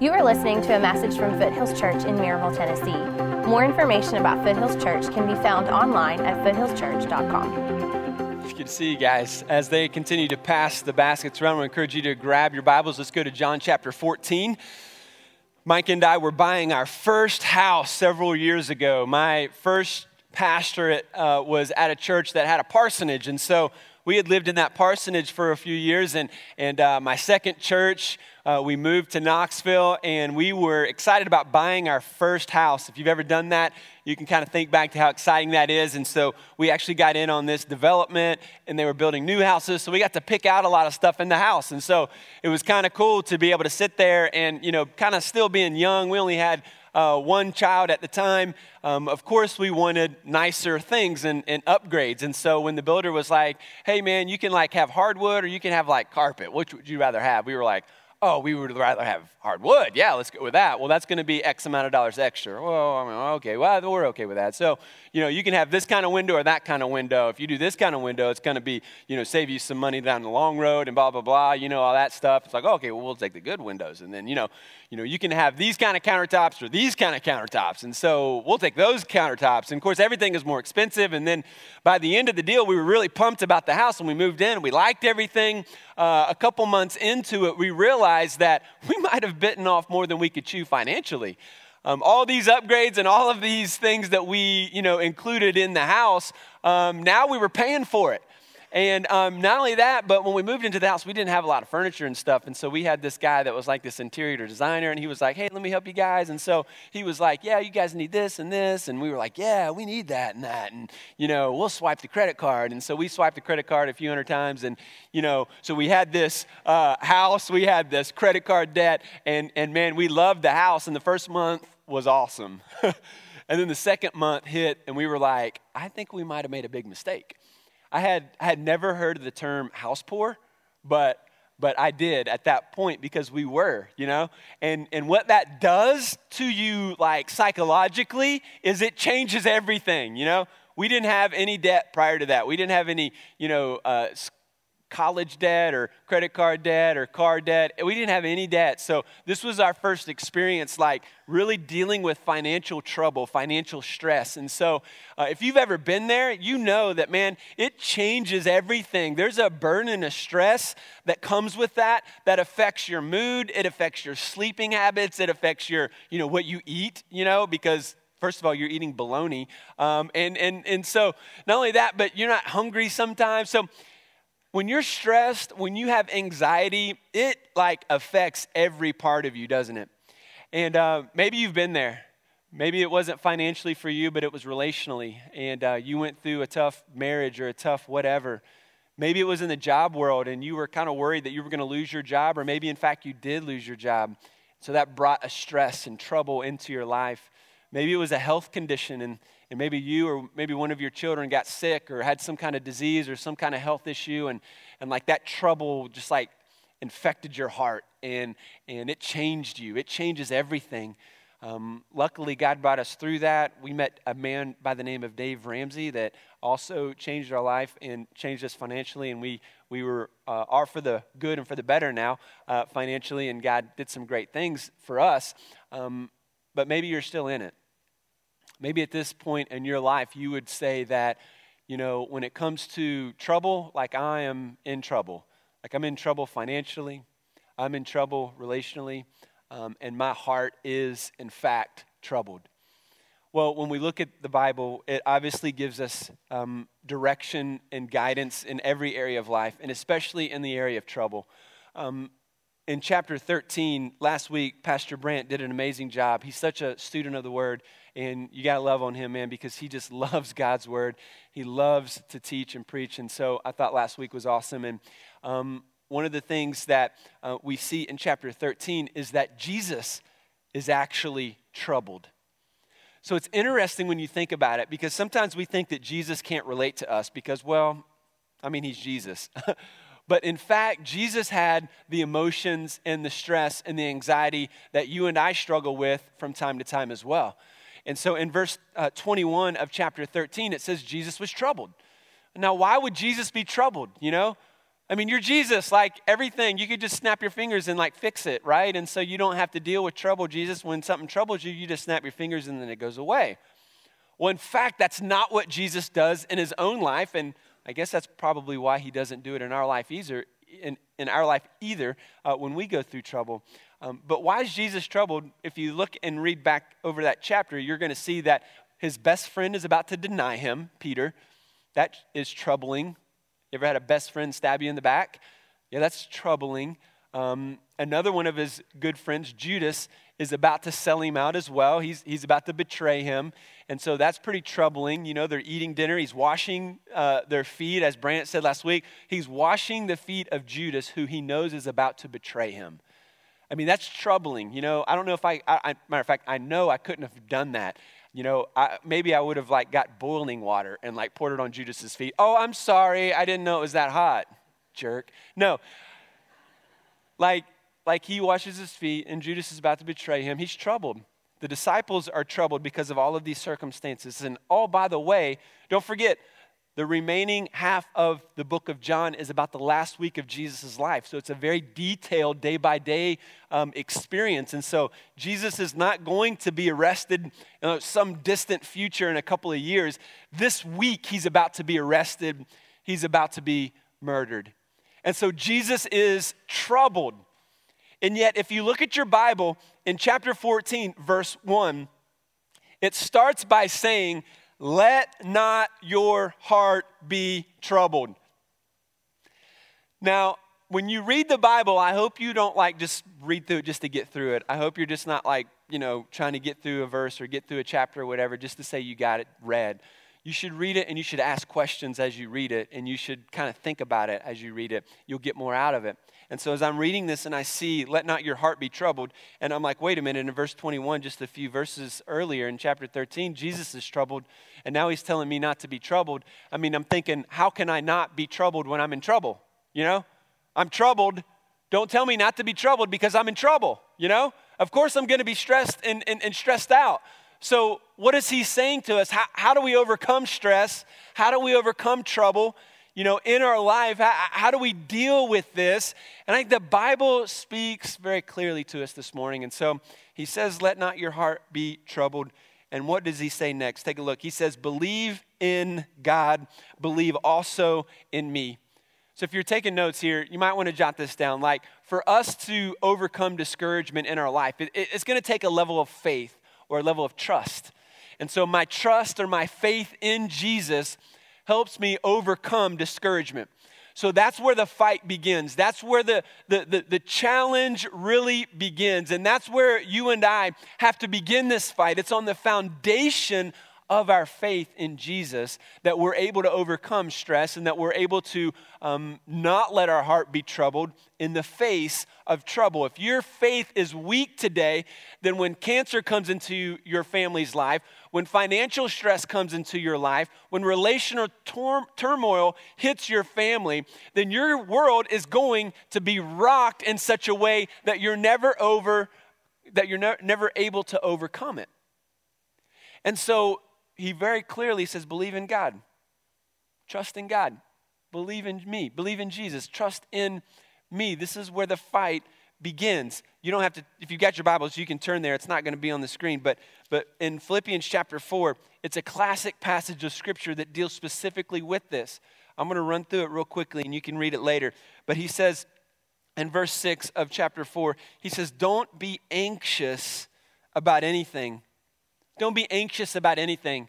You are listening to a message from Foothills Church in Maryville, Tennessee. More information about Foothills Church can be found online at foothillschurch.com. It's good to see you guys. As they continue to pass the baskets around, I encourage you to grab your Bibles. Let's go to John chapter 14. Mike and I were buying our first house several years ago. My first pastorate uh, was at a church that had a parsonage, and so we had lived in that parsonage for a few years. And, and uh, my second church, uh, we moved to Knoxville, and we were excited about buying our first house. If you've ever done that, you can kind of think back to how exciting that is. And so we actually got in on this development, and they were building new houses. So we got to pick out a lot of stuff in the house. And so it was kind of cool to be able to sit there and, you know, kind of still being young. We only had uh, one child at the time, um, of course, we wanted nicer things and, and, upgrades. And so when the builder was like, hey, man, you can like have hardwood or you can have like carpet, which would you rather have? We were like, oh, we would rather have hardwood. Yeah, let's go with that. Well, that's going to be X amount of dollars extra. Well, I mean, okay, well, we're okay with that. So, you know, you can have this kind of window or that kind of window. If you do this kind of window, it's going to be, you know, save you some money down the long road and blah, blah, blah, you know, all that stuff. It's like, okay, well, we'll take the good windows. And then, you know, you know, you can have these kind of countertops or these kind of countertops. And so we'll take those countertops. And of course, everything is more expensive. And then by the end of the deal, we were really pumped about the house and we moved in. We liked everything. Uh, a couple months into it, we realized that we might have bitten off more than we could chew financially. Um, all these upgrades and all of these things that we, you know, included in the house, um, now we were paying for it. And um, not only that, but when we moved into the house, we didn't have a lot of furniture and stuff. And so we had this guy that was like this interior designer, and he was like, hey, let me help you guys. And so he was like, yeah, you guys need this and this. And we were like, yeah, we need that and that. And, you know, we'll swipe the credit card. And so we swiped the credit card a few hundred times. And, you know, so we had this uh, house, we had this credit card debt. And, and man, we loved the house. And the first month was awesome. and then the second month hit, and we were like, I think we might have made a big mistake. I had, I had never heard of the term house poor, but but I did at that point because we were, you know? And and what that does to you like psychologically is it changes everything, you know? We didn't have any debt prior to that. We didn't have any, you know, uh, college debt or credit card debt or car debt. We didn't have any debt. So this was our first experience, like really dealing with financial trouble, financial stress. And so uh, if you've ever been there, you know that, man, it changes everything. There's a burden, a stress that comes with that that affects your mood. It affects your sleeping habits. It affects your, you know, what you eat, you know, because First of all, you're eating bologna. Um, and, and, and so, not only that, but you're not hungry sometimes. So, when you're stressed, when you have anxiety, it like affects every part of you, doesn't it? And uh, maybe you've been there. Maybe it wasn't financially for you, but it was relationally, and uh, you went through a tough marriage or a tough whatever. Maybe it was in the job world, and you were kind of worried that you were going to lose your job, or maybe in fact you did lose your job. So that brought a stress and trouble into your life. Maybe it was a health condition, and and maybe you or maybe one of your children got sick or had some kind of disease or some kind of health issue and, and like that trouble just like infected your heart and, and it changed you. It changes everything. Um, luckily god brought us through that. We met a man by the name of dave ramsey that also changed our life and changed us financially. And we, we were uh, are for the good and for the better now uh, financially. And god did some great things for us. Um, but maybe you're still in it Maybe at this point in your life, you would say that, you know, when it comes to trouble, like I am in trouble. Like I'm in trouble financially, I'm in trouble relationally, um, and my heart is, in fact, troubled. Well, when we look at the Bible, it obviously gives us um, direction and guidance in every area of life, and especially in the area of trouble. Um, in chapter 13, last week, Pastor Brant did an amazing job. He's such a student of the Word. And you got to love on him, man, because he just loves God's word. He loves to teach and preach. And so I thought last week was awesome. And um, one of the things that uh, we see in chapter 13 is that Jesus is actually troubled. So it's interesting when you think about it because sometimes we think that Jesus can't relate to us because, well, I mean, he's Jesus. but in fact, Jesus had the emotions and the stress and the anxiety that you and I struggle with from time to time as well. And so in verse uh, 21 of chapter 13, it says Jesus was troubled. Now, why would Jesus be troubled? You know, I mean, you're Jesus, like everything. You could just snap your fingers and like fix it, right? And so you don't have to deal with trouble, Jesus. When something troubles you, you just snap your fingers and then it goes away. Well, in fact, that's not what Jesus does in his own life. And I guess that's probably why he doesn't do it in our life either, in, in our life either uh, when we go through trouble. Um, but why is Jesus troubled? If you look and read back over that chapter, you're going to see that his best friend is about to deny him, Peter. That is troubling you ever had a best friend stab you in the back? Yeah, that's troubling. Um, another one of his good friends, Judas, is about to sell him out as well. He's, he's about to betray him. And so that's pretty troubling. You know, they're eating dinner. He's washing uh, their feet, as Brant said last week. He's washing the feet of Judas, who he knows is about to betray him. I mean, that's troubling. You know, I don't know if I, I, I matter of fact, I know I couldn't have done that you know, I, maybe I would have like got boiling water and like poured it on Judas's feet. Oh, I'm sorry, I didn't know it was that hot, jerk. No, like like he washes his feet and Judas is about to betray him. He's troubled. The disciples are troubled because of all of these circumstances. And oh, by the way, don't forget, the remaining half of the book of John is about the last week of Jesus' life. So it's a very detailed day by day experience. And so Jesus is not going to be arrested in some distant future in a couple of years. This week, he's about to be arrested, he's about to be murdered. And so Jesus is troubled. And yet, if you look at your Bible in chapter 14, verse 1, it starts by saying, let not your heart be troubled. Now, when you read the Bible, I hope you don't like just read through it just to get through it. I hope you're just not like, you know, trying to get through a verse or get through a chapter or whatever just to say you got it read. You should read it and you should ask questions as you read it and you should kind of think about it as you read it. You'll get more out of it. And so as I'm reading this and I see, let not your heart be troubled, and I'm like, wait a minute, in verse 21, just a few verses earlier in chapter 13, Jesus is troubled, and now he's telling me not to be troubled. I mean, I'm thinking, how can I not be troubled when I'm in trouble? You know? I'm troubled. Don't tell me not to be troubled because I'm in trouble, you know? Of course, I'm going to be stressed and, and, and stressed out. So, what is he saying to us? How, how do we overcome stress? How do we overcome trouble? You know, in our life? How, how, do we deal with this? And I think the Bible speaks very clearly to us this morning. And so he says, Let not your heart be troubled. And what does he say next? Take a look. He says, Believe in God, believe also in me. So if you're taking notes here, you might want to jot this down. Like, for us to overcome discouragement in our life, it, it's going to take a level of faith or a level of trust. And so, my trust or my faith in Jesus helps me overcome discouragement. So that's where the fight begins. That's where the, the, the, the, challenge really begins. And that's where you and I have to begin this fight. It's on the foundation of our faith in Jesus that we're able to overcome stress and that we're able to um, not let our heart be troubled in the face of trouble. If your faith is weak today, then when cancer comes into your family's life, when financial stress comes into your life, when relational tor- turmoil hits your family, then your world is going to be rocked in such a way that you're never over that you're ne- never able to overcome it. And so he very clearly says, believe in God. Trust in God. Believe in me. Believe in Jesus. Trust in me. This is where the fight begins. You don't have to, if you've got your Bibles, you can turn there. It's not going to be on the screen. But, but in Philippians chapter 4, it's a classic passage of Scripture that deals specifically with this. I'm going to run through it real quickly and you can read it later. But he says in verse 6 of chapter 4, he says, Don't be anxious about anything don't be anxious about anything.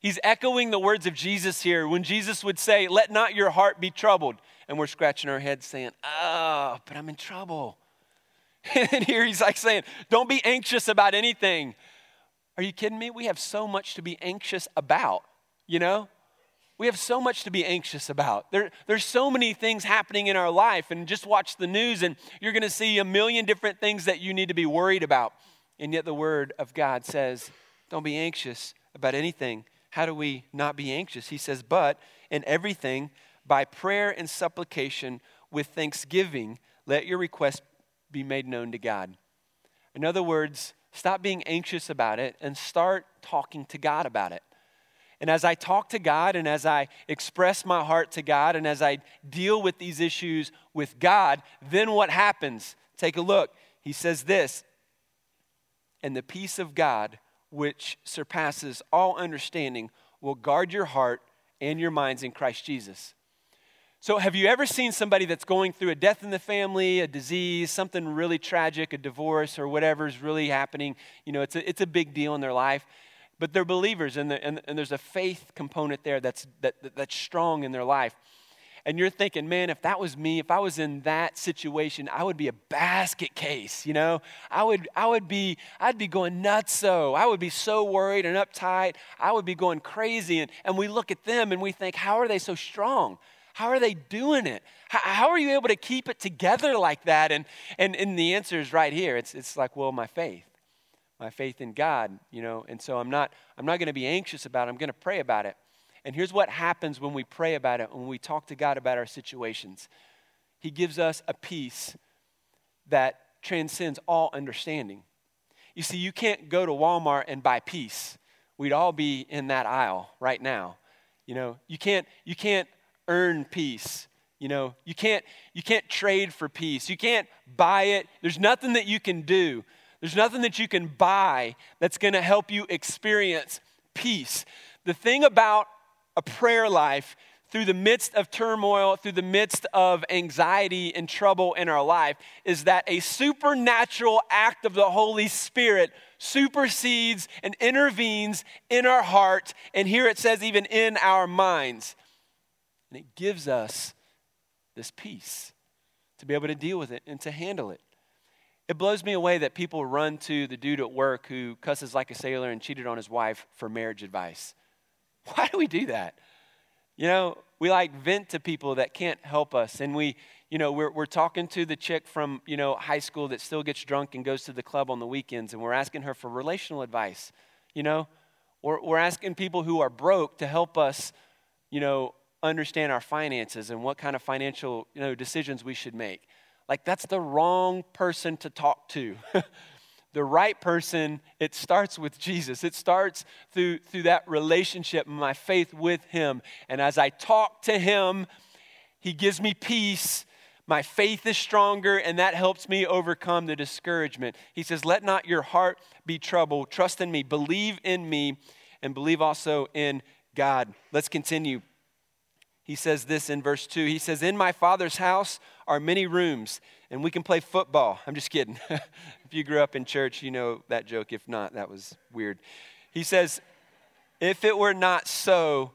He's echoing the words of Jesus here when Jesus would say, Let not your heart be troubled. And we're scratching our heads saying, Oh, but I'm in trouble. and here he's like saying, Don't be anxious about anything. Are you kidding me? We have so much to be anxious about, you know? We have so much to be anxious about. There, there's so many things happening in our life, and just watch the news, and you're going to see a million different things that you need to be worried about. And yet, the Word of God says, don't be anxious about anything. How do we not be anxious? He says, But in everything, by prayer and supplication with thanksgiving, let your requests be made known to God. In other words, stop being anxious about it and start talking to God about it. And as I talk to God and as I express my heart to God and as I deal with these issues with God, then what happens? Take a look. He says this And the peace of God, which surpasses all understanding, will guard your heart and your minds in Christ Jesus. So, have you ever seen somebody that's going through a death in the family, a disease, something really tragic, a divorce, or whatever is really happening? You know, it's a, it's a big deal in their life but they're believers and, and, and there's a faith component there that's, that, that's strong in their life. And you're thinking man if that was me if i was in that situation i would be a basket case you know? I would i would be i'd be going nuts so i would be so worried and uptight. I would be going crazy and, and we look at them and we think how are they so strong how are they doing it how, how are you able to keep it together like that and and, and the answer is right here it's, it's like well my faith my faith in God, you know, and so I'm not I'm not going to be anxious about it. I'm going to pray about it. And here's what happens when we pray about it, when we talk to God about our situations. He gives us a peace that transcends all understanding. You see, you can't go to Walmart and buy peace. We'd all be in that aisle right now. You know, you can't you can't earn peace. You know, you can't you can't trade for peace. You can't buy it. There's nothing that you can do. There's nothing that you can buy that's going to help you experience peace. The thing about a prayer life through the midst of turmoil, through the midst of anxiety and trouble in our life, is that a supernatural act of the Holy Spirit supersedes and intervenes in our heart, and here it says, even in our minds. And it gives us this peace to be able to deal with it and to handle it. It blows me away that people run to the dude at work who cusses like a sailor and cheated on his wife for marriage advice. Why do we do that? You know, we like vent to people that can't help us. And we, you know, we're, we're talking to the chick from, you know, high school that still gets drunk and goes to the club on the weekends, and we're asking her for relational advice, you know? We're asking people who are broke to help us, you know, understand our finances and what kind of financial, you know, decisions we should make. Like, that's the wrong person to talk to. the right person, it starts with Jesus. It starts through, through that relationship, my faith with Him. And as I talk to Him, He gives me peace. My faith is stronger, and that helps me overcome the discouragement. He says, Let not your heart be troubled. Trust in me, believe in me, and believe also in God. Let's continue he says this in verse 2. He says, In my father's house are many rooms, and we can play football. I'm just kidding. if you grew up in church, you know that joke. If not, that was weird. He says, If it were not so,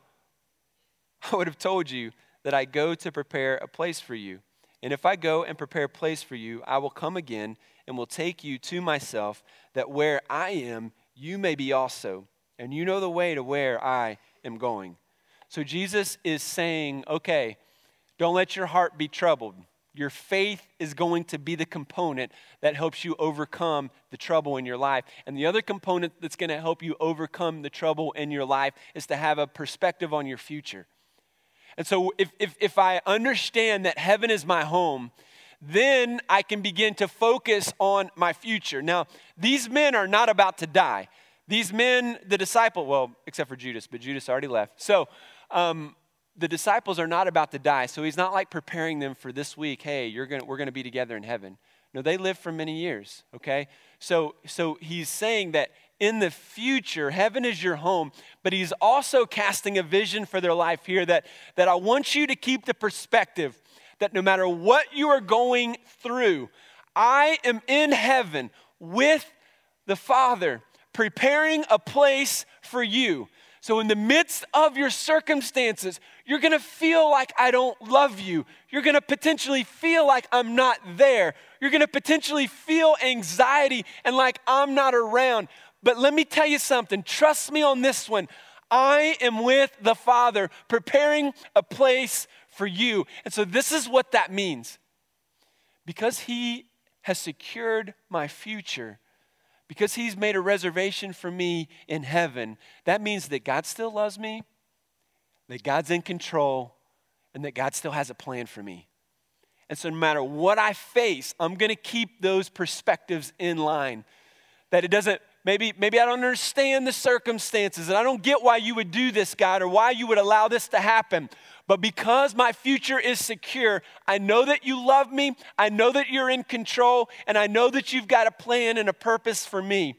I would have told you that I go to prepare a place for you. And if I go and prepare a place for you, I will come again and will take you to myself, that where I am, you may be also. And you know the way to where I am going. So Jesus is saying, okay, don't let your heart be troubled. Your faith is going to be the component that helps you overcome the trouble in your life. And the other component that's going to help you overcome the trouble in your life is to have a perspective on your future. And so, if, if, if I understand that heaven is my home, then I can begin to focus on my future. Now, these men are not about to die. These men, the disciple, well, except for Judas, but Judas already left. So, um, the disciples are not about to die, so he's not like preparing them for this week. Hey, you're gonna, we're going to be together in heaven. No, they live for many years. Okay, so so he's saying that in the future, heaven is your home, but he's also casting a vision for their life here that that I want you to keep the perspective that no matter what you are going through, I am in heaven with the Father, preparing a place for you. So, in the midst of your circumstances, you're gonna feel like I don't love you. You're gonna potentially feel like I'm not there. You're gonna potentially feel anxiety and like I'm not around. But let me tell you something trust me on this one. I am with the Father, preparing a place for you. And so, this is what that means. Because He has secured my future, because he's made a reservation for me in heaven, that means that God still loves me, that God's in control, and that God still has a plan for me. And so, no matter what I face, I'm going to keep those perspectives in line. That it doesn't maybe, maybe I don't understand the circumstances and I don't get why you would do this, God, or why you would allow this to happen. But because my future is secure, I know that you love me, I know that you're in control, and I know that you've got a plan and a purpose for me.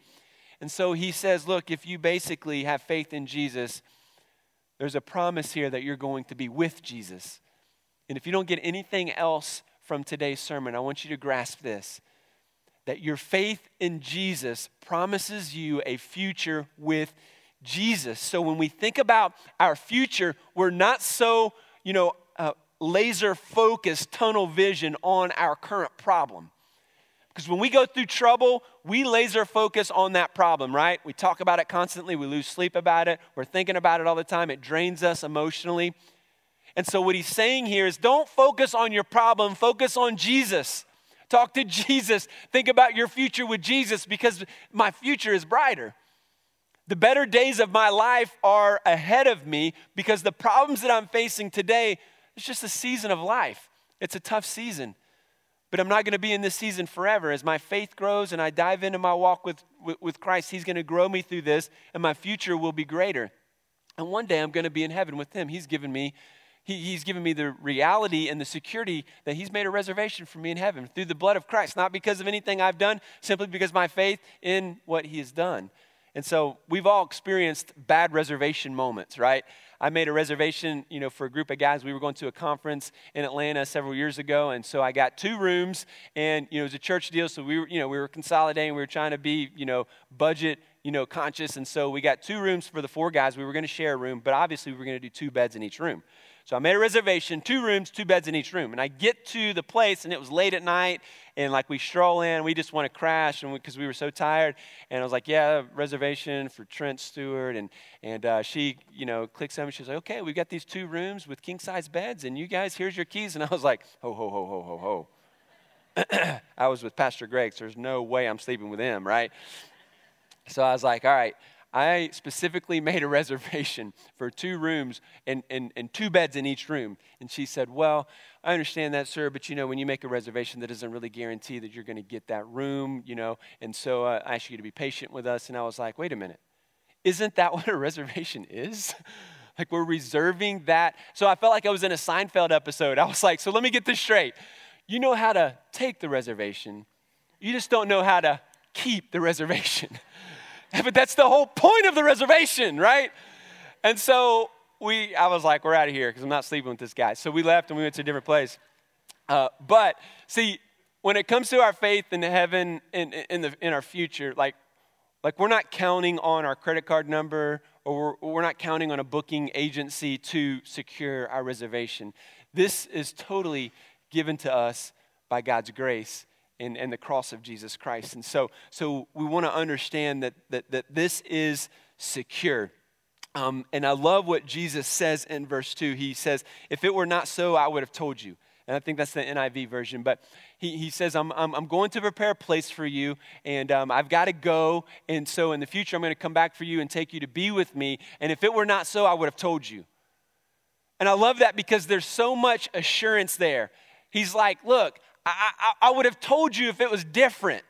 And so he says, Look, if you basically have faith in Jesus, there's a promise here that you're going to be with Jesus. And if you don't get anything else from today's sermon, I want you to grasp this that your faith in Jesus promises you a future with Jesus. So when we think about our future, we're not so, you know, uh, laser focused, tunnel vision on our current problem. Because when we go through trouble, we laser focus on that problem, right? We talk about it constantly. We lose sleep about it. We're thinking about it all the time. It drains us emotionally. And so, what he's saying here is don't focus on your problem, focus on Jesus. Talk to Jesus. Think about your future with Jesus because my future is brighter. The better days of my life are ahead of me because the problems that I'm facing today, it's just a season of life. It's a tough season. But I'm not going to be in this season forever. As my faith grows and I dive into my walk with, with, with Christ, He's going to grow me through this, and my future will be greater. And one day I'm going to be in heaven with Him. He's given me he, he's given me the reality and the security that He's made a reservation for me in heaven through the blood of Christ, not because of anything I've done, simply because my faith in what He has done. And so we've all experienced bad reservation moments, right? I made a reservation, you know, for a group of guys. We were going to a conference in Atlanta several years ago, and so I got two rooms, and you know, it was a church deal, so we were, you know, we were consolidating. We were trying to be, you know, budget, you know, conscious, and so we got two rooms for the four guys. We were going to share a room, but obviously we were going to do two beds in each room. So I made a reservation, two rooms, two beds in each room. And I get to the place, and it was late at night, and like we stroll in, we just want to crash and because we, we, were so tired. And I was like, yeah, reservation for Trent Stewart. And, and uh, she, you know, clicks on me. She's like, okay, we've got these two rooms with king size beds, and you guys, here's your keys. And I was like, ho, ho, ho, ho, ho, ho. I was with Pastor Greg, so there's no way I'm sleeping with him, right? So I was like, all right, I specifically made a reservation for two rooms and, and, and two beds in each room. And she said, Well, I understand that, sir, but you know, when you make a reservation, that doesn't really guarantee that you're going to get that room, you know. And so uh, I ask you to be patient with us. And I was like, Wait a minute. Isn't that what a reservation is? like we're reserving that. So I felt like I was in a Seinfeld episode. I was like, So let me get this straight. You know how to take the reservation, you just don't know how to keep the reservation. but that's the whole point of the reservation, right? And so we, I was like, we're out of here because I'm not sleeping with this guy. So we left and we went to a different place. Uh, but see, when it comes to our faith in heaven, in, in, the, in our future, like, like we're not counting on our credit card number or we're, we're not counting on a booking agency to secure our reservation. This is totally given to us by God's grace and, and the cross of Jesus Christ. And so, so we want to understand that, that, that this is secure. Um, and I love what Jesus says in verse 2. He says, If it were not so, I would have told you. And I think that's the NIV version. But he, he says, I'm, I'm, I'm going to prepare a place for you, and um, I've got to go. And so in the future, I'm going to come back for you and take you to be with me. And if it were not so, I would have told you. And I love that because there's so much assurance there. He's like, Look, I, I, I would have told you if it was different.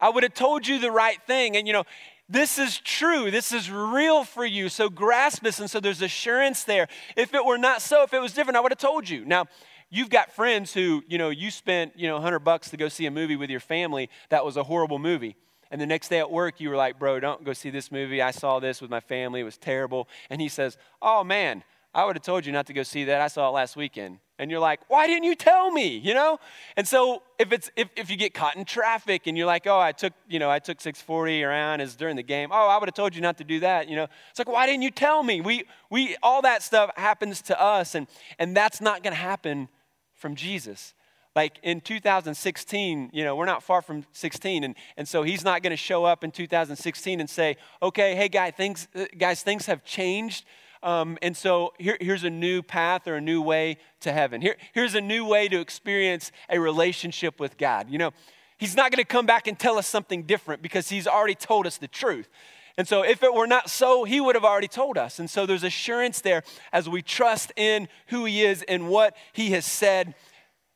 I would have told you the right thing. And you know, this is true. This is real for you. So grasp this. And so there's assurance there. If it were not so, if it was different, I would have told you. Now, you've got friends who, you know, you spent, you know, 100 bucks to go see a movie with your family that was a horrible movie. And the next day at work, you were like, bro, don't go see this movie. I saw this with my family. It was terrible. And he says, oh, man, I would have told you not to go see that. I saw it last weekend and you're like why didn't you tell me? You know? And so if it's if, if you get caught in traffic and you're like oh i took you know i took 640 around as during the game. Oh i would have told you not to do that you know? It's like why didn't you tell me? We we all that stuff happens to us and and that's not to happen from jesus. Like in 2016 you know we're not far from 16 and, and so he's not to show up in 2016 and say okay hey guy things uh, guys things have changed um, and so here, here's a new path or a new way to heaven. Here, here's a new way to experience a relationship with God. You know, He's not going to come back and tell us something different because He's already told us the truth. And so, if it were not so, He would have already told us. And so, there's assurance there as we trust in who He is and what He has said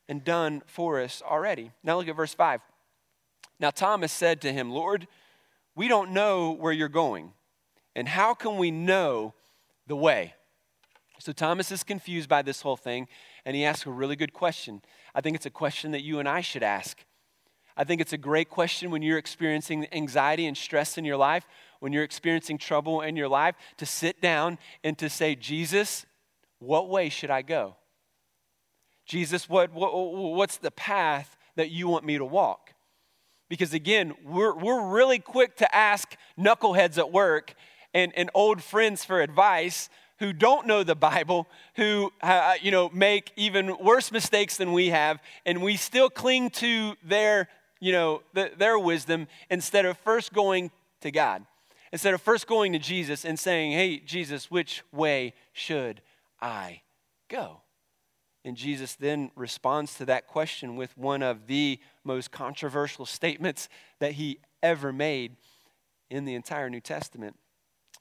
and done for us already. Now, look at verse 5. Now, Thomas said to Him, Lord, we don't know where you're going. And how can we know the way? So Thomas is confused by this whole thing, and he asks a really good question. I think it's a question that you and I should ask. I think it's a great question when you're experiencing anxiety and stress in your life, when you're experiencing trouble in your life, to sit down and to say, Jesus, what way should I go? Jesus, what, what, what's the path that you want me to walk? Because again, we're, we're really quick to ask knuckleheads at work and, and old friends for advice who don't know the Bible, who uh, you know make even worse mistakes than we have, and we still cling to their you know, the, their wisdom instead of first going to God. Instead of first going to Jesus and saying, Hey, Jesus, which way should I go? And Jesus then responds to that question with one of the most controversial statements that he ever made in the entire New Testament.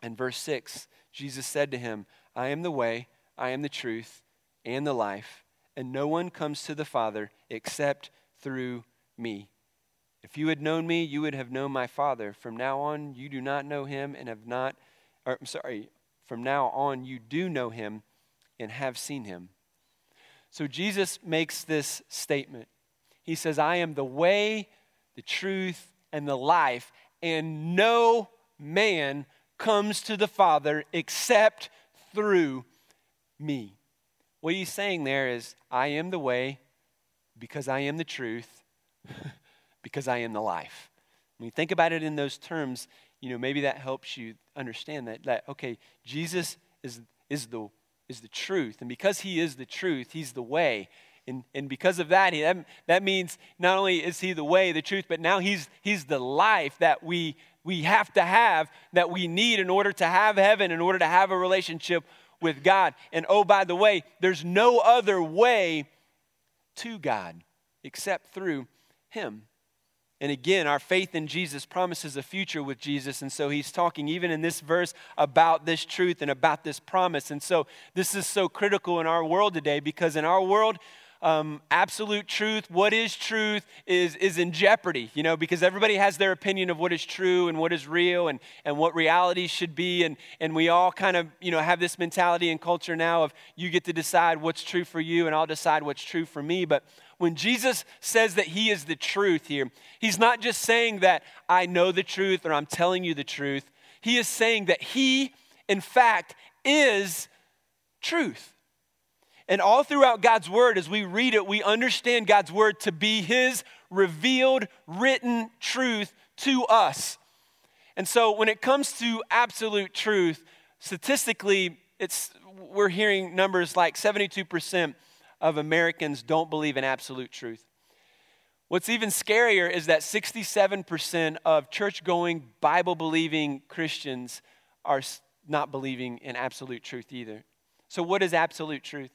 In verse 6, Jesus said to him, I am the way, I am the truth, and the life, and no one comes to the Father except through me. If you had known me, you would have known my Father. From now on, you do not know him and have not, or I'm sorry, from now on, you do know him and have seen him. So Jesus makes this statement. He says, I am the way, the truth, and the life, and no man comes to the Father except through me. What he's saying there is, I am the way because I am the truth. because I am the life. When you think about it in those terms, you know, maybe that helps you understand that, that okay, Jesus is, is, the, is the truth. And because he is the truth, he's the way. And, and because of that, he, that, that means not only is he the way, the truth, but now he's, he's the life that we, we have to have, that we need in order to have heaven, in order to have a relationship with God. And oh, by the way, there's no other way to God except through him. And again, our faith in Jesus promises a future with Jesus. And so he's talking, even in this verse, about this truth and about this promise. And so this is so critical in our world today because in our world, um, absolute truth, what is truth, is, is in jeopardy, you know, because everybody has their opinion of what is true and what is real and, and what reality should be. And, and we all kind of, you know, have this mentality and culture now of you get to decide what's true for you and I'll decide what's true for me. But when Jesus says that he is the truth here, he's not just saying that I know the truth or I'm telling you the truth. He is saying that he, in fact, is truth. And all throughout God's word, as we read it, we understand God's word to be his revealed, written truth to us. And so when it comes to absolute truth, statistically, it's, we're hearing numbers like 72% of Americans don't believe in absolute truth. What's even scarier is that 67% of church going, Bible believing Christians are not believing in absolute truth either. So, what is absolute truth?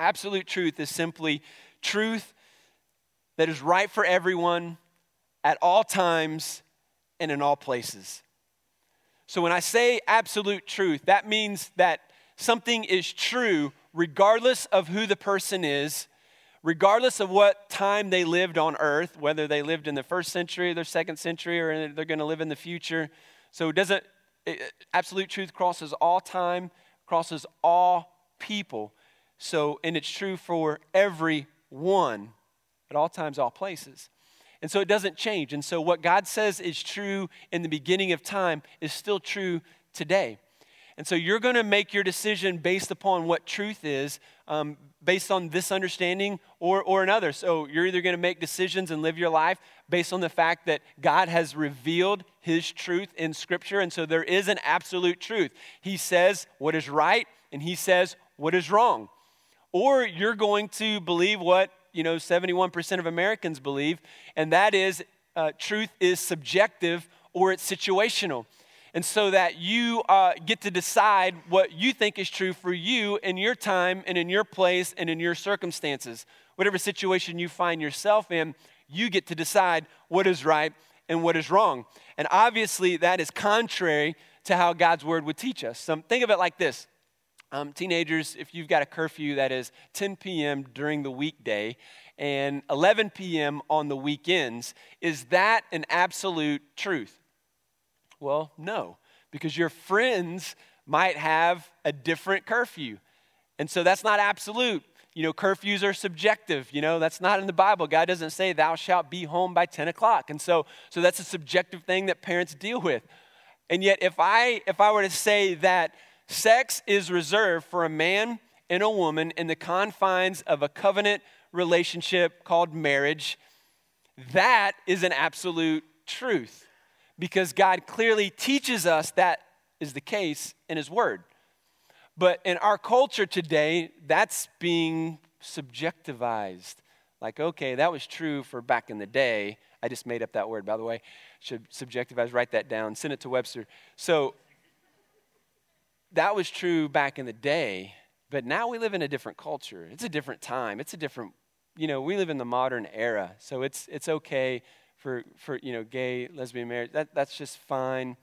Absolute truth is simply truth that is right for everyone at all times and in all places. So when I say absolute truth, that means that something is true regardless of who the person is, regardless of what time they lived on earth, whether they lived in the first century, or the second century, or they're going to live in the future. So it doesn't, it, absolute truth crosses all time, crosses all people. So, and it's true for everyone at all times, all places. And so it doesn't change. And so what God says is true in the beginning of time is still true today. And so you're going to make your decision based upon what truth is, um, based on this understanding or, or another. So you're either going to make decisions and live your life based on the fact that God has revealed his truth in Scripture. And so there is an absolute truth. He says what is right, and he says what is wrong or you're going to believe what you know 71% of americans believe and that is uh, truth is subjective or it's situational. And so that you uh, get to decide what you think is true for you in your time and in your place and in your circumstances. Whatever situation you find yourself in you get to decide what is right and what is wrong. And obviously that is contrary to how god's word would teach us. So think of it like this um, teenagers, if you've got a curfew that is 10 p.m. during the weekday and 11 p.m. on the weekends, is that an absolute truth? Well, no, because your friends might have a different curfew. And so that's not absolute. You know, curfews are subjective. You know, that's not in the Bible. God doesn't say, Thou shalt be home by 10 o'clock. And so, so that's a subjective thing that parents deal with. And yet, if I, if I were to say that sex is reserved for a man and a woman in the confines of a covenant relationship called marriage, that is an absolute truth because God clearly teaches us that is the case in His Word. But in our culture today, that's being subjectivized. Like, okay, that was true for back in the day. I just made up that word, by the way. Should subjectivize, write that down, send it to Webster. So that was true back in the day, but now we live in a different culture. It's a different time. It's a different, you know, we live in the modern era. So it's it's okay for for you know gay, lesbian marriage. That that's just fine.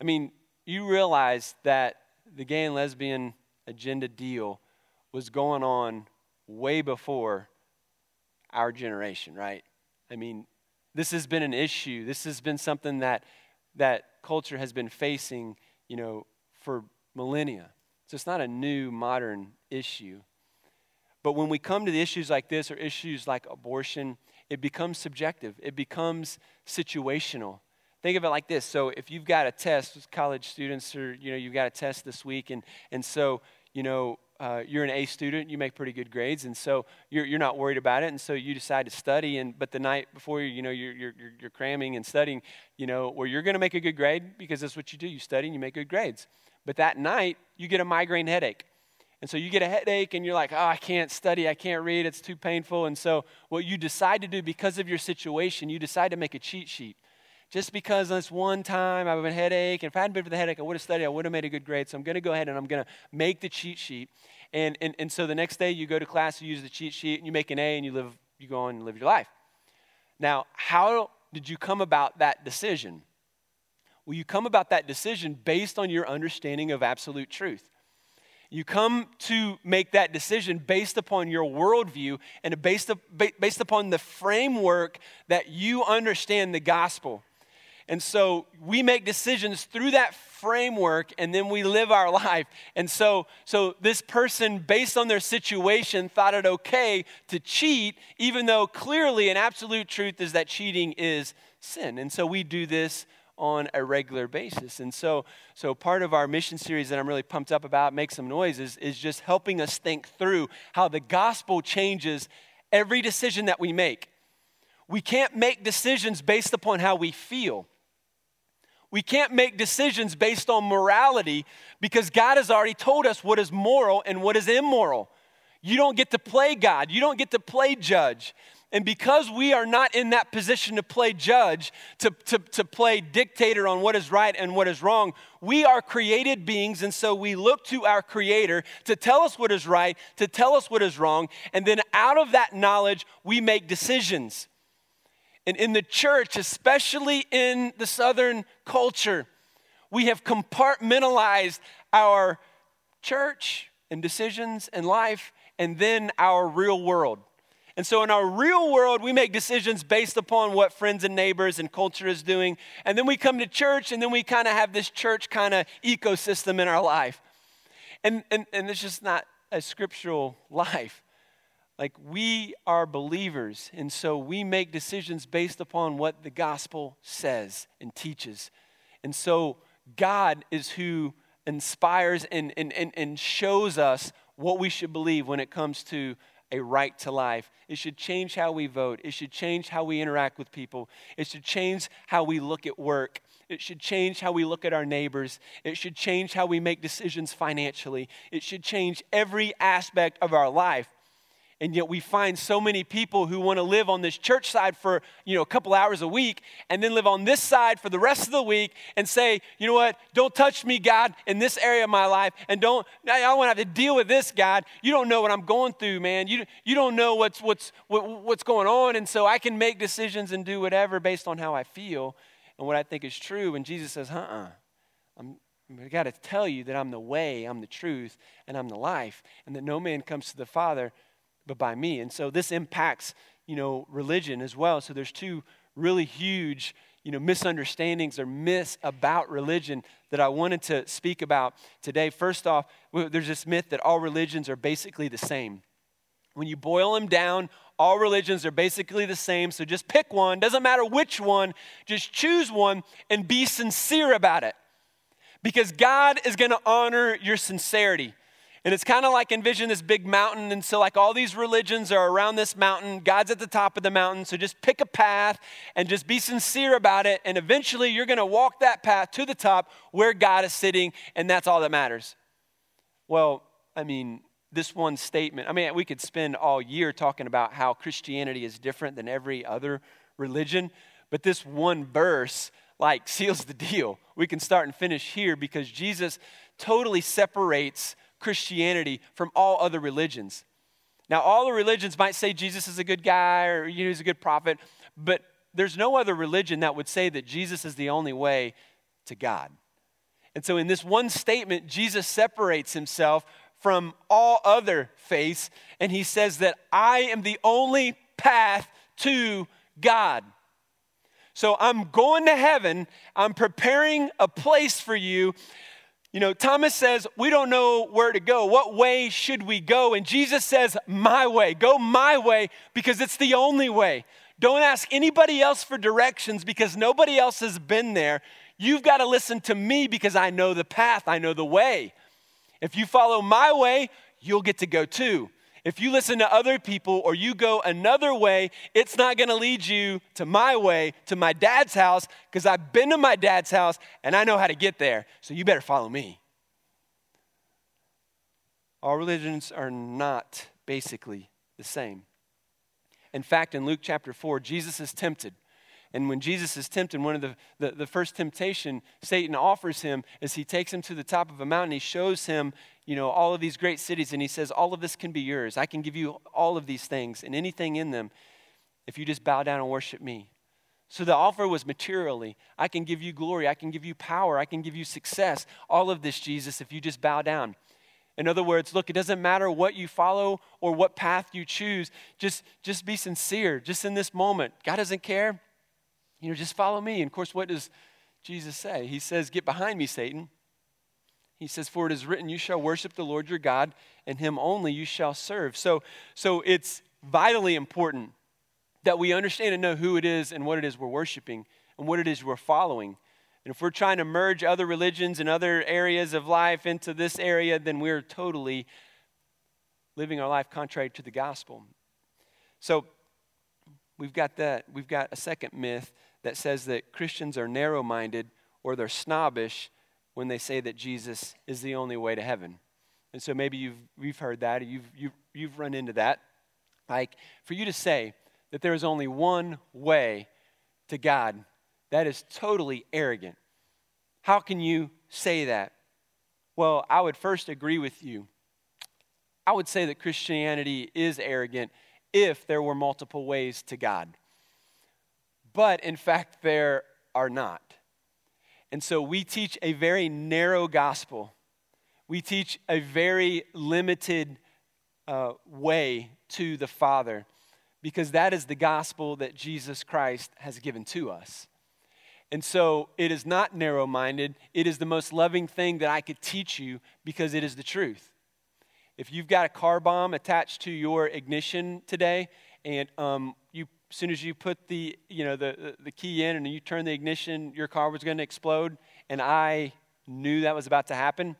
I mean, you realize that the gay and lesbian agenda deal was going on way before our generation, right? I mean, this has been an issue. This has been something that that culture has been facing, you know, for millennia. So it's not a new modern issue. But when we come to the issues like this or issues like abortion, it becomes subjective. It becomes situational. Think of it like this. So if you've got a test, college students or you know, you've got a test this week and and so, you know, uh, you're an A student, you make pretty good grades, and so you're, you're not worried about it, and so you decide to study. And but the night before, you know, you're, you're, you're cramming and studying, you know, where you're going to make a good grade because that's what you do. You study and you make good grades. But that night, you get a migraine headache. And so you get a headache and you're like, oh, I can't study, I can't read, it's too painful. And so what you decide to do because of your situation, you decide to make a cheat sheet. Just because this one time I have a headache, and if I hadn't been for the headache, I would have studied, I would have made a good grade. So I'm going to go ahead and I'm going to make the cheat sheet. And, and, and so the next day you go to class, you use the cheat sheet, and you make an A, and you, live, you go on and live your life. Now, how did you come about that decision? Well, you come about that decision based on your understanding of absolute truth. You come to make that decision based upon your worldview and based, based upon the framework that you understand the gospel. And so we make decisions through that framework and then we live our life. And so so this person based on their situation thought it okay to cheat even though clearly an absolute truth is that cheating is sin. And so we do this on a regular basis. And so, so part of our mission series that I'm really pumped up about, Make Some Noise, is, is just helping us think through how the gospel changes every decision that we make. We can't make decisions based upon how we feel. We can't make decisions based on morality because God has already told us what is moral and what is immoral. You don't get to play God, you don't get to play judge. And because we are not in that position to play judge, to, to, to play dictator on what is right and what is wrong, we are created beings. And so we look to our Creator to tell us what is right, to tell us what is wrong. And then out of that knowledge, we make decisions. And in the church, especially in the Southern culture, we have compartmentalized our church and decisions and life and then our real world. And so in our real world, we make decisions based upon what friends and neighbors and culture is doing. And then we come to church, and then we kind of have this church kind of ecosystem in our life. And, and, and it's just not a scriptural life. Like we are believers, and so we make decisions based upon what the gospel says and teaches. And so God is who inspires and, and, and, and shows us what we should believe when it comes to a right to life. It should change how we vote. It should change how we interact with people. It should change how we look at work. It should change how we look at our neighbors. It should change how we make decisions financially. It should change every aspect of our life. And yet we find so many people who want to live on this church side for, you know, a couple hours a week and then live on this side for the rest of the week and say, you know what, don't touch me, God, in this area of my life. And don't, I don't want to have to deal with this, God. You don't know what I'm going through, man. You, you don't know what's, what's, what, what's going on. And so I can make decisions and do whatever based on how I feel and what I think is true. And Jesus says, uh uh-uh. uh. I'm, I got to tell you that I'm the way, I'm the truth, and I'm the life, and that no man comes to the Father but by me. And so this impacts, you know, religion as well. So there's two really huge, you know, misunderstandings or myths about religion that I wanted to speak about today. First off, there's this myth that all religions are basically the same. When you boil them down, all religions are basically the same, so just pick one. Doesn't matter which one, just choose one and be sincere about it. Because God is going to honor your sincerity. And it's kind of like envision this big mountain. And so, like, all these religions are around this mountain. God's at the top of the mountain. So, just pick a path and just be sincere about it. And eventually, you're going to walk that path to the top where God is sitting. And that's all that matters. Well, I mean, this one statement, I mean, we could spend all year talking about how Christianity is different than every other religion. But this one verse, like, seals the deal. We can start and finish here because Jesus totally separates Christianity from all other religions. Now, all the religions might say Jesus is a good guy or you know, he's a good prophet, but there's no other religion that would say that Jesus is the only way to God. And so, in this one statement, Jesus separates himself from all other faiths, and he says that I am the only path to God. So, I'm going to heaven, I'm preparing a place for you, you know, Thomas says, We don't know where to go. What way should we go? And Jesus says, My way. Go my way because it's the only way. Don't ask anybody else for directions because nobody else has been there. You've got to listen to me because I know the path, I know the way. If you follow my way, you'll get to go too. If you listen to other people or you go another way, it's not going to lead you to my way, to my dad's house, because I've been to my dad's house and I know how to get there. So you better follow me. All religions are not basically the same. In fact, in Luke chapter 4, Jesus is tempted. And when Jesus is tempted, one of the, the, the, first temptation Satan offers him is he takes him to the top of a mountain. He shows him you know, all of these great cities, and he says, All of this can be yours. I can give you all of these things and anything in them if you just bow down and worship me. So the offer was materially. I can give you glory. I can give you power. I can give you success. All of this, Jesus, if you just bow down. In other words, look, it doesn't matter what you follow or what path you choose. Just, just be sincere, just in this moment. God doesn't care. You know, just follow me. And of course, what does Jesus say? He says, Get behind me, Satan. He says, For it is written, You shall worship the Lord your God, and him only you shall serve. So, so it's vitally important that we understand and know who it is and what it is we're worshiping and what it is we're following. And if we're trying to merge other religions and other areas of life into this area, then we're totally living our life contrary to the gospel. So we've got that. We've got a second myth that says that Christians are narrow minded or they're snobbish when they say that Jesus is the only way to heaven. And so maybe you've, you've heard that, or you've, you've, you've run into that. Like, for you to say that there is only one way to God, that is totally arrogant. How can you say that? Well, I would first agree with you. I would say that Christianity is arrogant if there were multiple ways to God. But in fact, there are not. And so we teach a very narrow gospel. We teach a very limited uh, way to the Father because that is the gospel that Jesus Christ has given to us. And so it is not narrow minded. It is the most loving thing that I could teach you because it is the truth. If you've got a car bomb attached to your ignition today, and um, as soon as you put the, you know, the, the key in and you turn the ignition, your car was going to explode, and I knew that was about to happen,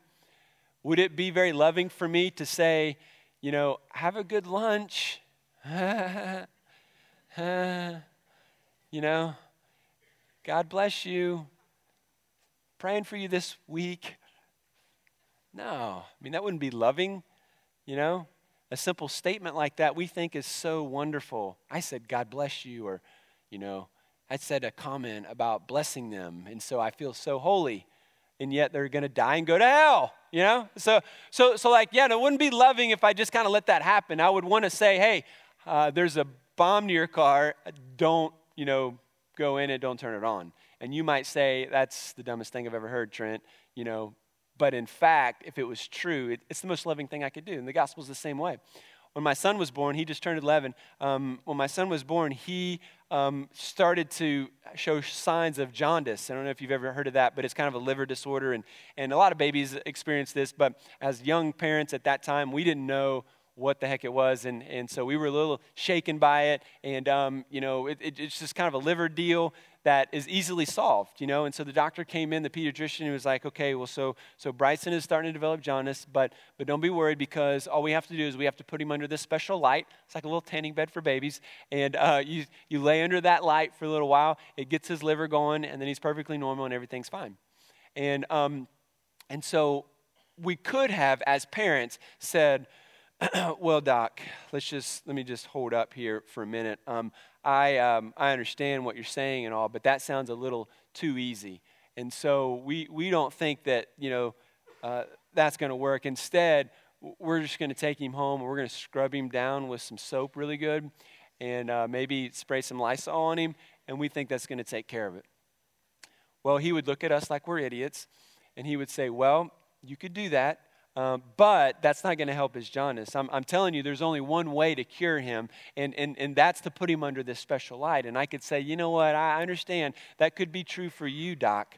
would it be very loving for me to say, you know, have a good lunch? you know, God bless you. Praying for you this week. No, I mean, that wouldn't be loving, you know? A simple statement like that we think is so wonderful. I said, God bless you, or, you know, I said a comment about blessing them, and so I feel so holy, and yet they're going to die and go to hell, you know? So, so, so like, yeah, it wouldn't be loving if I just kind of let that happen. I would want to say, hey, uh, there's a bomb to your car, don't, you know, go in it, don't turn it on. And you might say, that's the dumbest thing I've ever heard, Trent, you know, but in fact, if it was true, it, it's the most loving thing I could do. And the gospel is the same way. when my son was born, he just turned 11. Um, when my son was born, he um, started to show signs of jaundice. I don't know if you've ever heard of that, but it's kind of a liver disorder. And, and a lot of babies experience this. But as young parents at that time, we didn't know what the heck it was. And, and so we were a little shaken by it. And, um, you know, it, it, it's just kind of a liver deal that is easily solved, you know. And so the doctor came in, the pediatrician, and was like, okay, well, so, so Bryson is starting to develop jaundice, but, but don't be worried because all we have to do is we have to put him under this special light. It's like a little tanning bed for babies. And uh, you, you lay under that light for a little while, it gets his liver going, and then he's perfectly normal and everything's fine. And, um, and so we could have, as parents, said, well, Doc, let's just let me just hold up here for a minute. Um, I um, I understand what you're saying and all, but that sounds a little too easy, and so we we don't think that you know uh, that's going to work. Instead, we're just going to take him home and we're going to scrub him down with some soap really good, and uh, maybe spray some Lysol on him, and we think that's going to take care of it. Well, he would look at us like we're idiots, and he would say, "Well, you could do that." Um, but that's not going to help his jaundice. I'm, I'm, telling you, there's only one way to cure him, and, and, and that's to put him under this special light. And I could say, you know what, I understand that could be true for you, doc,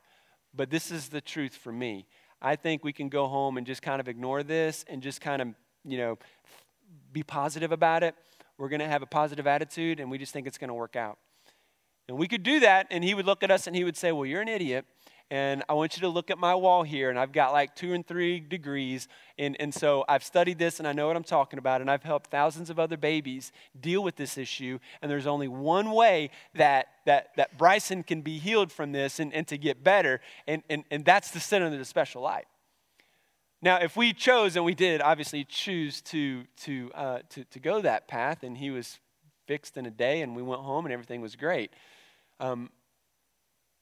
but this is the truth for me. I think we can go home and just kind of ignore this and just kind of, you know, be positive about it. We're going to have a positive attitude, and we just think it's going to work out. And we could do that, and he would look at us and he would say, Well, you're an idiot and I want you to look at my wall here, and I've got like two and three degrees. And, and so I've studied this, and I know what I'm talking about, and I've helped thousands of other babies deal with this issue. And there's only one way that, that, that Bryson can be healed from this and, and to get better, and, and, and that's the center of the special light. Now, if we chose, and we did obviously choose to, to, uh, to, to go that path, and he was fixed in a day, and we went home, and everything was great. Um,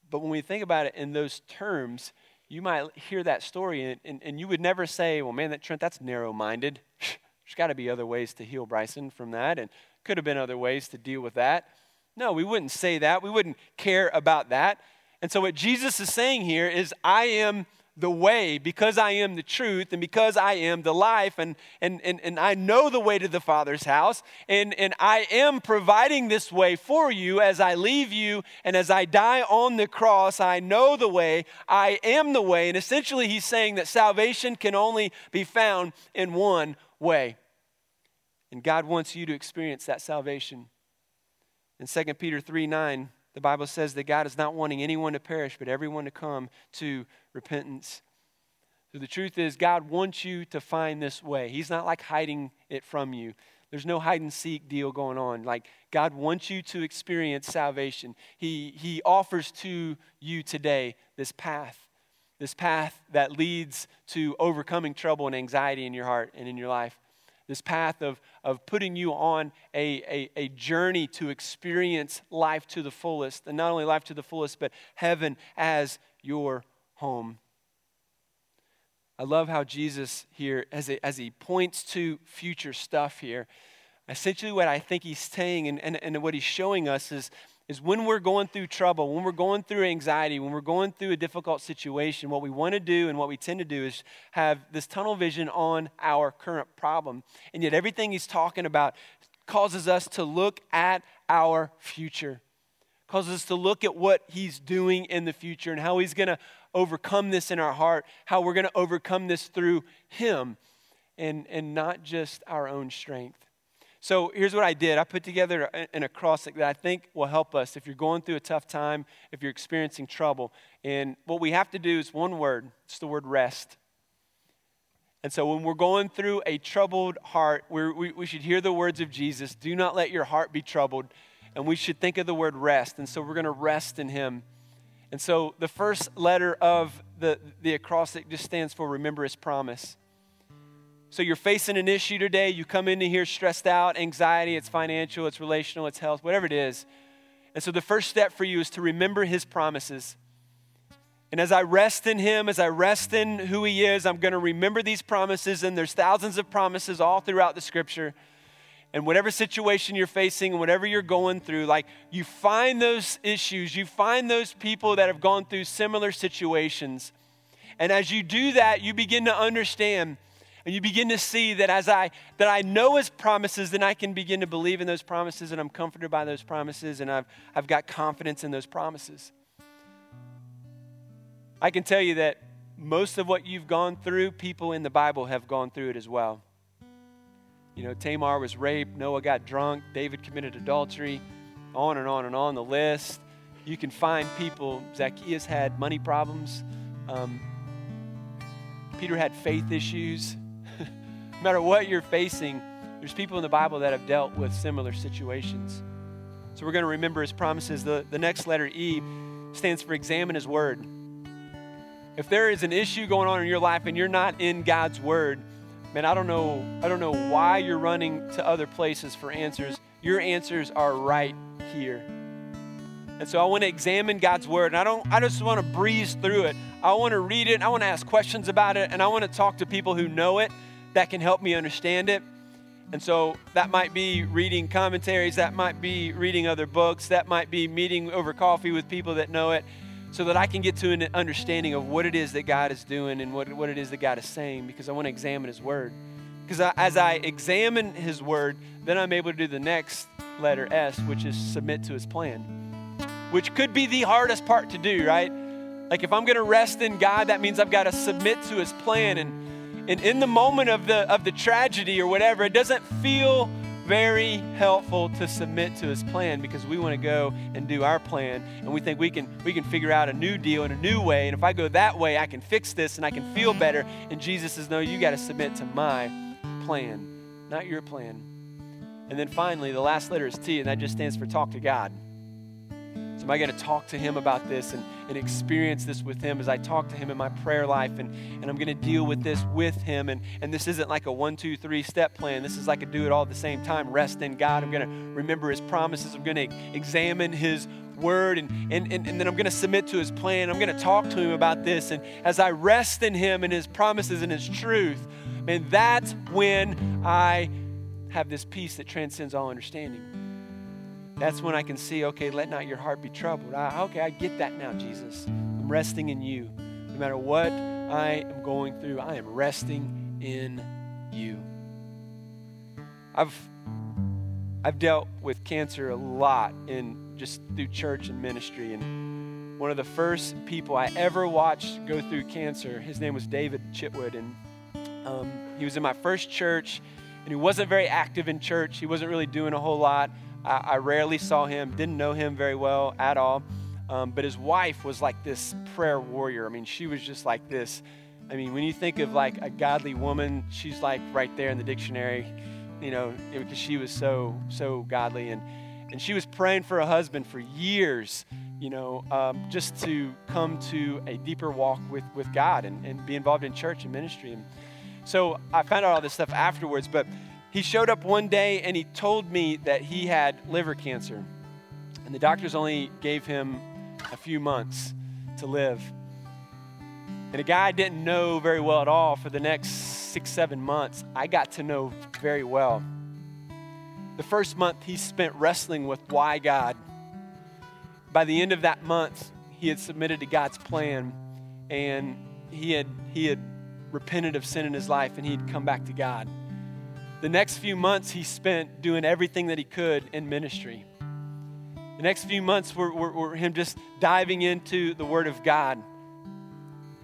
but when we think about it in those terms, you might hear that story and, and, and you would never say, well, man, that Trent, that's narrow minded. There's got to be other ways to heal Bryson from that, and could have been other ways to deal with that. No, we wouldn't say that. We wouldn't care about that. And so, what Jesus is saying here is, I am the way because I am the truth and because I am the life and, and, and, and I know the way to the Father's house and, and I am providing this way for you as I leave you and as I die on the cross. I know the way, I am the way. And essentially, he's saying that salvation can only be found in one way. And God wants you to experience that salvation. In 2 Peter 3 9, the Bible says that God is not wanting anyone to perish, but everyone to come to repentance. So the truth is, God wants you to find this way. He's not like hiding it from you. There's no hide and seek deal going on. Like, God wants you to experience salvation. He, he offers to you today this path, this path that leads to overcoming trouble and anxiety in your heart and in your life this path of, of putting you on a, a, a journey to experience life to the fullest. And not only life to the fullest, but heaven as your home. I love how Jesus here, as, as he points to future stuff here, essentially what I think he's saying and, and, and what he's showing us is is when we're going through trouble, when we're going through anxiety, when we're going through a difficult situation, what we want to do and what we tend to do is have this tunnel vision on our current problem. And yet, everything he's talking about causes us to look at our future, causes us to look at what he's doing in the future and how he's going to overcome this in our heart, how we're going to overcome this through him and, and not just our own strength. So here's what I did I put together an acrostic that I think will help us if you're going through a tough time, if you're experiencing trouble. And what we have to do is one word it's the word rest. And so when we're going through a troubled heart, we we, should hear the words of Jesus do not let your heart be troubled. And we should think of the word rest. And so we're going to rest in Him. And so the first letter of the, the acrostic just stands for remember His promise. So you're facing an issue today, you come into here stressed out, anxiety, it's financial, it's relational, it's health, whatever it is. And so the first step for you is to remember his promises. And as I rest in him, as I rest in who he is, I'm going to remember these promises. And there's thousands of promises all throughout the scripture. And whatever situation you're facing and whatever you're going through, like you find those issues, you find those people that have gone through similar situations. And as you do that, you begin to understand And you begin to see that as I that I know his promises, then I can begin to believe in those promises and I'm comforted by those promises and I've I've got confidence in those promises. I can tell you that most of what you've gone through, people in the Bible have gone through it as well. You know, Tamar was raped, Noah got drunk, David committed adultery, on and on and on the list. You can find people, Zacchaeus had money problems, um, Peter had faith issues. No matter what you're facing, there's people in the Bible that have dealt with similar situations. So we're going to remember his promises. The, the next letter, E, stands for examine his word. If there is an issue going on in your life and you're not in God's word, man, I don't know, I don't know why you're running to other places for answers. Your answers are right here. And so I want to examine God's word. And I don't I just want to breeze through it. I want to read it, I want to ask questions about it, and I want to talk to people who know it that can help me understand it. And so that might be reading commentaries, that might be reading other books, that might be meeting over coffee with people that know it so that I can get to an understanding of what it is that God is doing and what, what it is that God is saying because I want to examine His Word. Because I, as I examine His Word, then I'm able to do the next letter S, which is submit to His plan, which could be the hardest part to do, right? Like if I'm going to rest in God, that means I've got to submit to His plan. And, and in the moment of the, of the tragedy or whatever, it doesn't feel very helpful to submit to his plan because we want to go and do our plan and we think we can we can figure out a new deal in a new way. And if I go that way I can fix this and I can feel better. And Jesus says no you got to submit to my plan not your plan. And then finally the last letter is T and that just stands for talk to God am I going to talk to him about this and, and experience this with him as I talk to him in my prayer life? And, and I'm going to deal with this with him. And, and this isn't like a one, two, three step plan. This is like a do it all at the same time. Rest in God. I'm going to remember his promises. I'm going to examine his word and, and, and, and then I'm going to submit to his plan. I'm going to talk to him about this. And as I rest in him and his promises and his truth, man, that's when I have this peace that transcends all understanding that's when I can see, okay, let not your heart be troubled. I, okay, I get that now, Jesus. I'm resting in you. No matter what I am going through, I am resting in you. I've I've dealt with cancer a lot in just through church and ministry and one of the first people I ever watched go through cancer, his name was David Chitwood, and um, he was in my first church, and he wasn't very active in church. He wasn't really doing a whole lot. I, I rarely saw him, didn't know him very well at all. Um, but his wife was like this prayer warrior. I mean, she was just like this. I mean, when you think of like a godly woman, she's like right there in the dictionary, you know, because she was so, so godly. And, and she was praying for a husband for years, you know, um, just to come to a deeper walk with, with God and, and be involved in church and ministry. And so I found out all this stuff afterwards, but he showed up one day and he told me that he had liver cancer. And the doctors only gave him a few months to live. And a guy I didn't know very well at all for the next six, seven months, I got to know very well. The first month he spent wrestling with why God. By the end of that month, he had submitted to God's plan and he had, he had repented of sin in his life and he'd come back to God. The next few months he spent doing everything that he could in ministry. The next few months were, were, were, him just diving into the Word of God.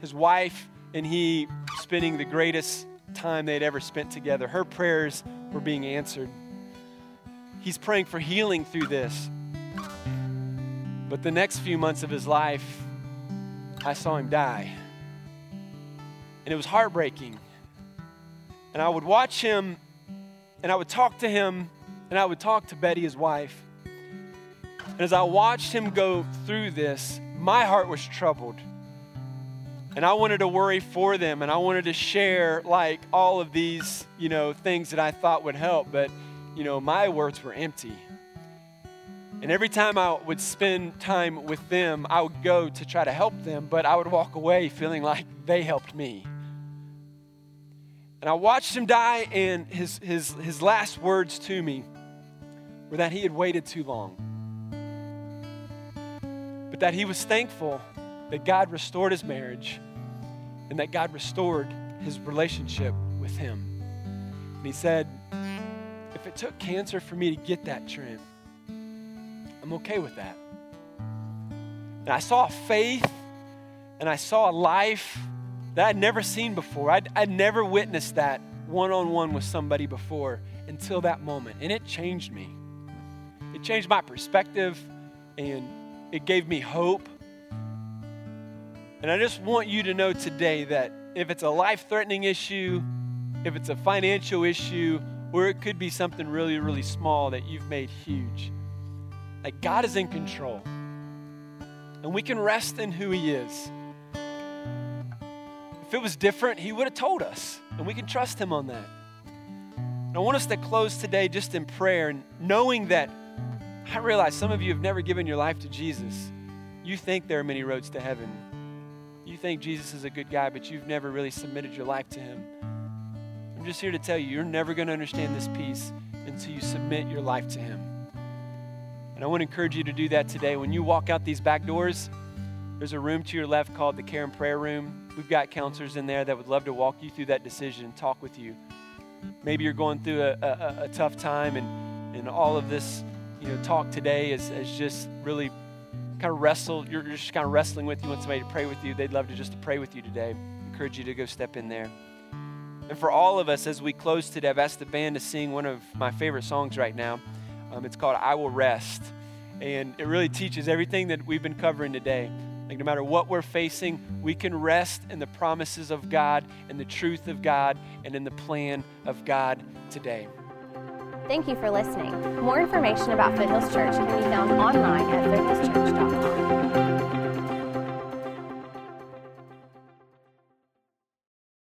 His wife and he spending the greatest time they'd ever spent together. Her prayers were being answered. He's praying for healing through this. But the next few months of his life, I saw him die. And it was heartbreaking. And I would watch him and I would talk to him, and I would talk to Betty, his wife. And as I watched him go through this, my heart was troubled. And I wanted to worry for them, and I wanted to share like all of these, you know, things that I thought would help, but you know, my words were empty. And every time I would spend time with them, I would go to try to help them, but I would walk away feeling like they helped me. And I watched him die, and his, his, his last words to me were that he had waited too long. But that he was thankful that God restored his marriage and that God restored his relationship with Him. And He said, if it took cancer for me to get that, Trent, I'm okay with that. And I saw faith and I saw life that I'd never seen before. I'd, I'd never witnessed that one on one with somebody before until that moment. And it changed me. It changed my perspective and it gave me hope. And I just want you to know today that if it's a life threatening issue, if it's a financial issue, or it could be something really, really small that you've made huge, that God is in control. And we can rest in who He is. If it was different, He would have told us, and we can trust Him on that. And I want us to close today just in prayer and knowing that I realize some of you have never given your life to Jesus. You think there are many roads to heaven. You think Jesus is a good guy, but you've never really submitted your life to Him. I'm just here to tell you, you're never going to understand this peace until you submit your life to Him. And I want to encourage you to do that today. When you walk out these back doors, there's a room to your left called the Care and Prayer Room. We've got counselors in there that would love to walk you through that decision and talk with you. Maybe you're going through a, a, a tough time, and, and all of this you know, talk today is, is just really kind of wrestle. You're, you're just kind of wrestling with you. Want somebody to pray with you? They'd love to just to pray with you today. Encourage you to go step in there. And for all of us, as we close today, I've asked the band to sing one of my favorite songs right now. Um, it's called I Will Rest. And it really teaches everything that we've been covering today. Like, no matter what we're facing, we can rest in the promises of God, in the truth of God, and in the plan of God today. Thank you for listening. More information about Foothills Church can be found online at foothillschurch.com.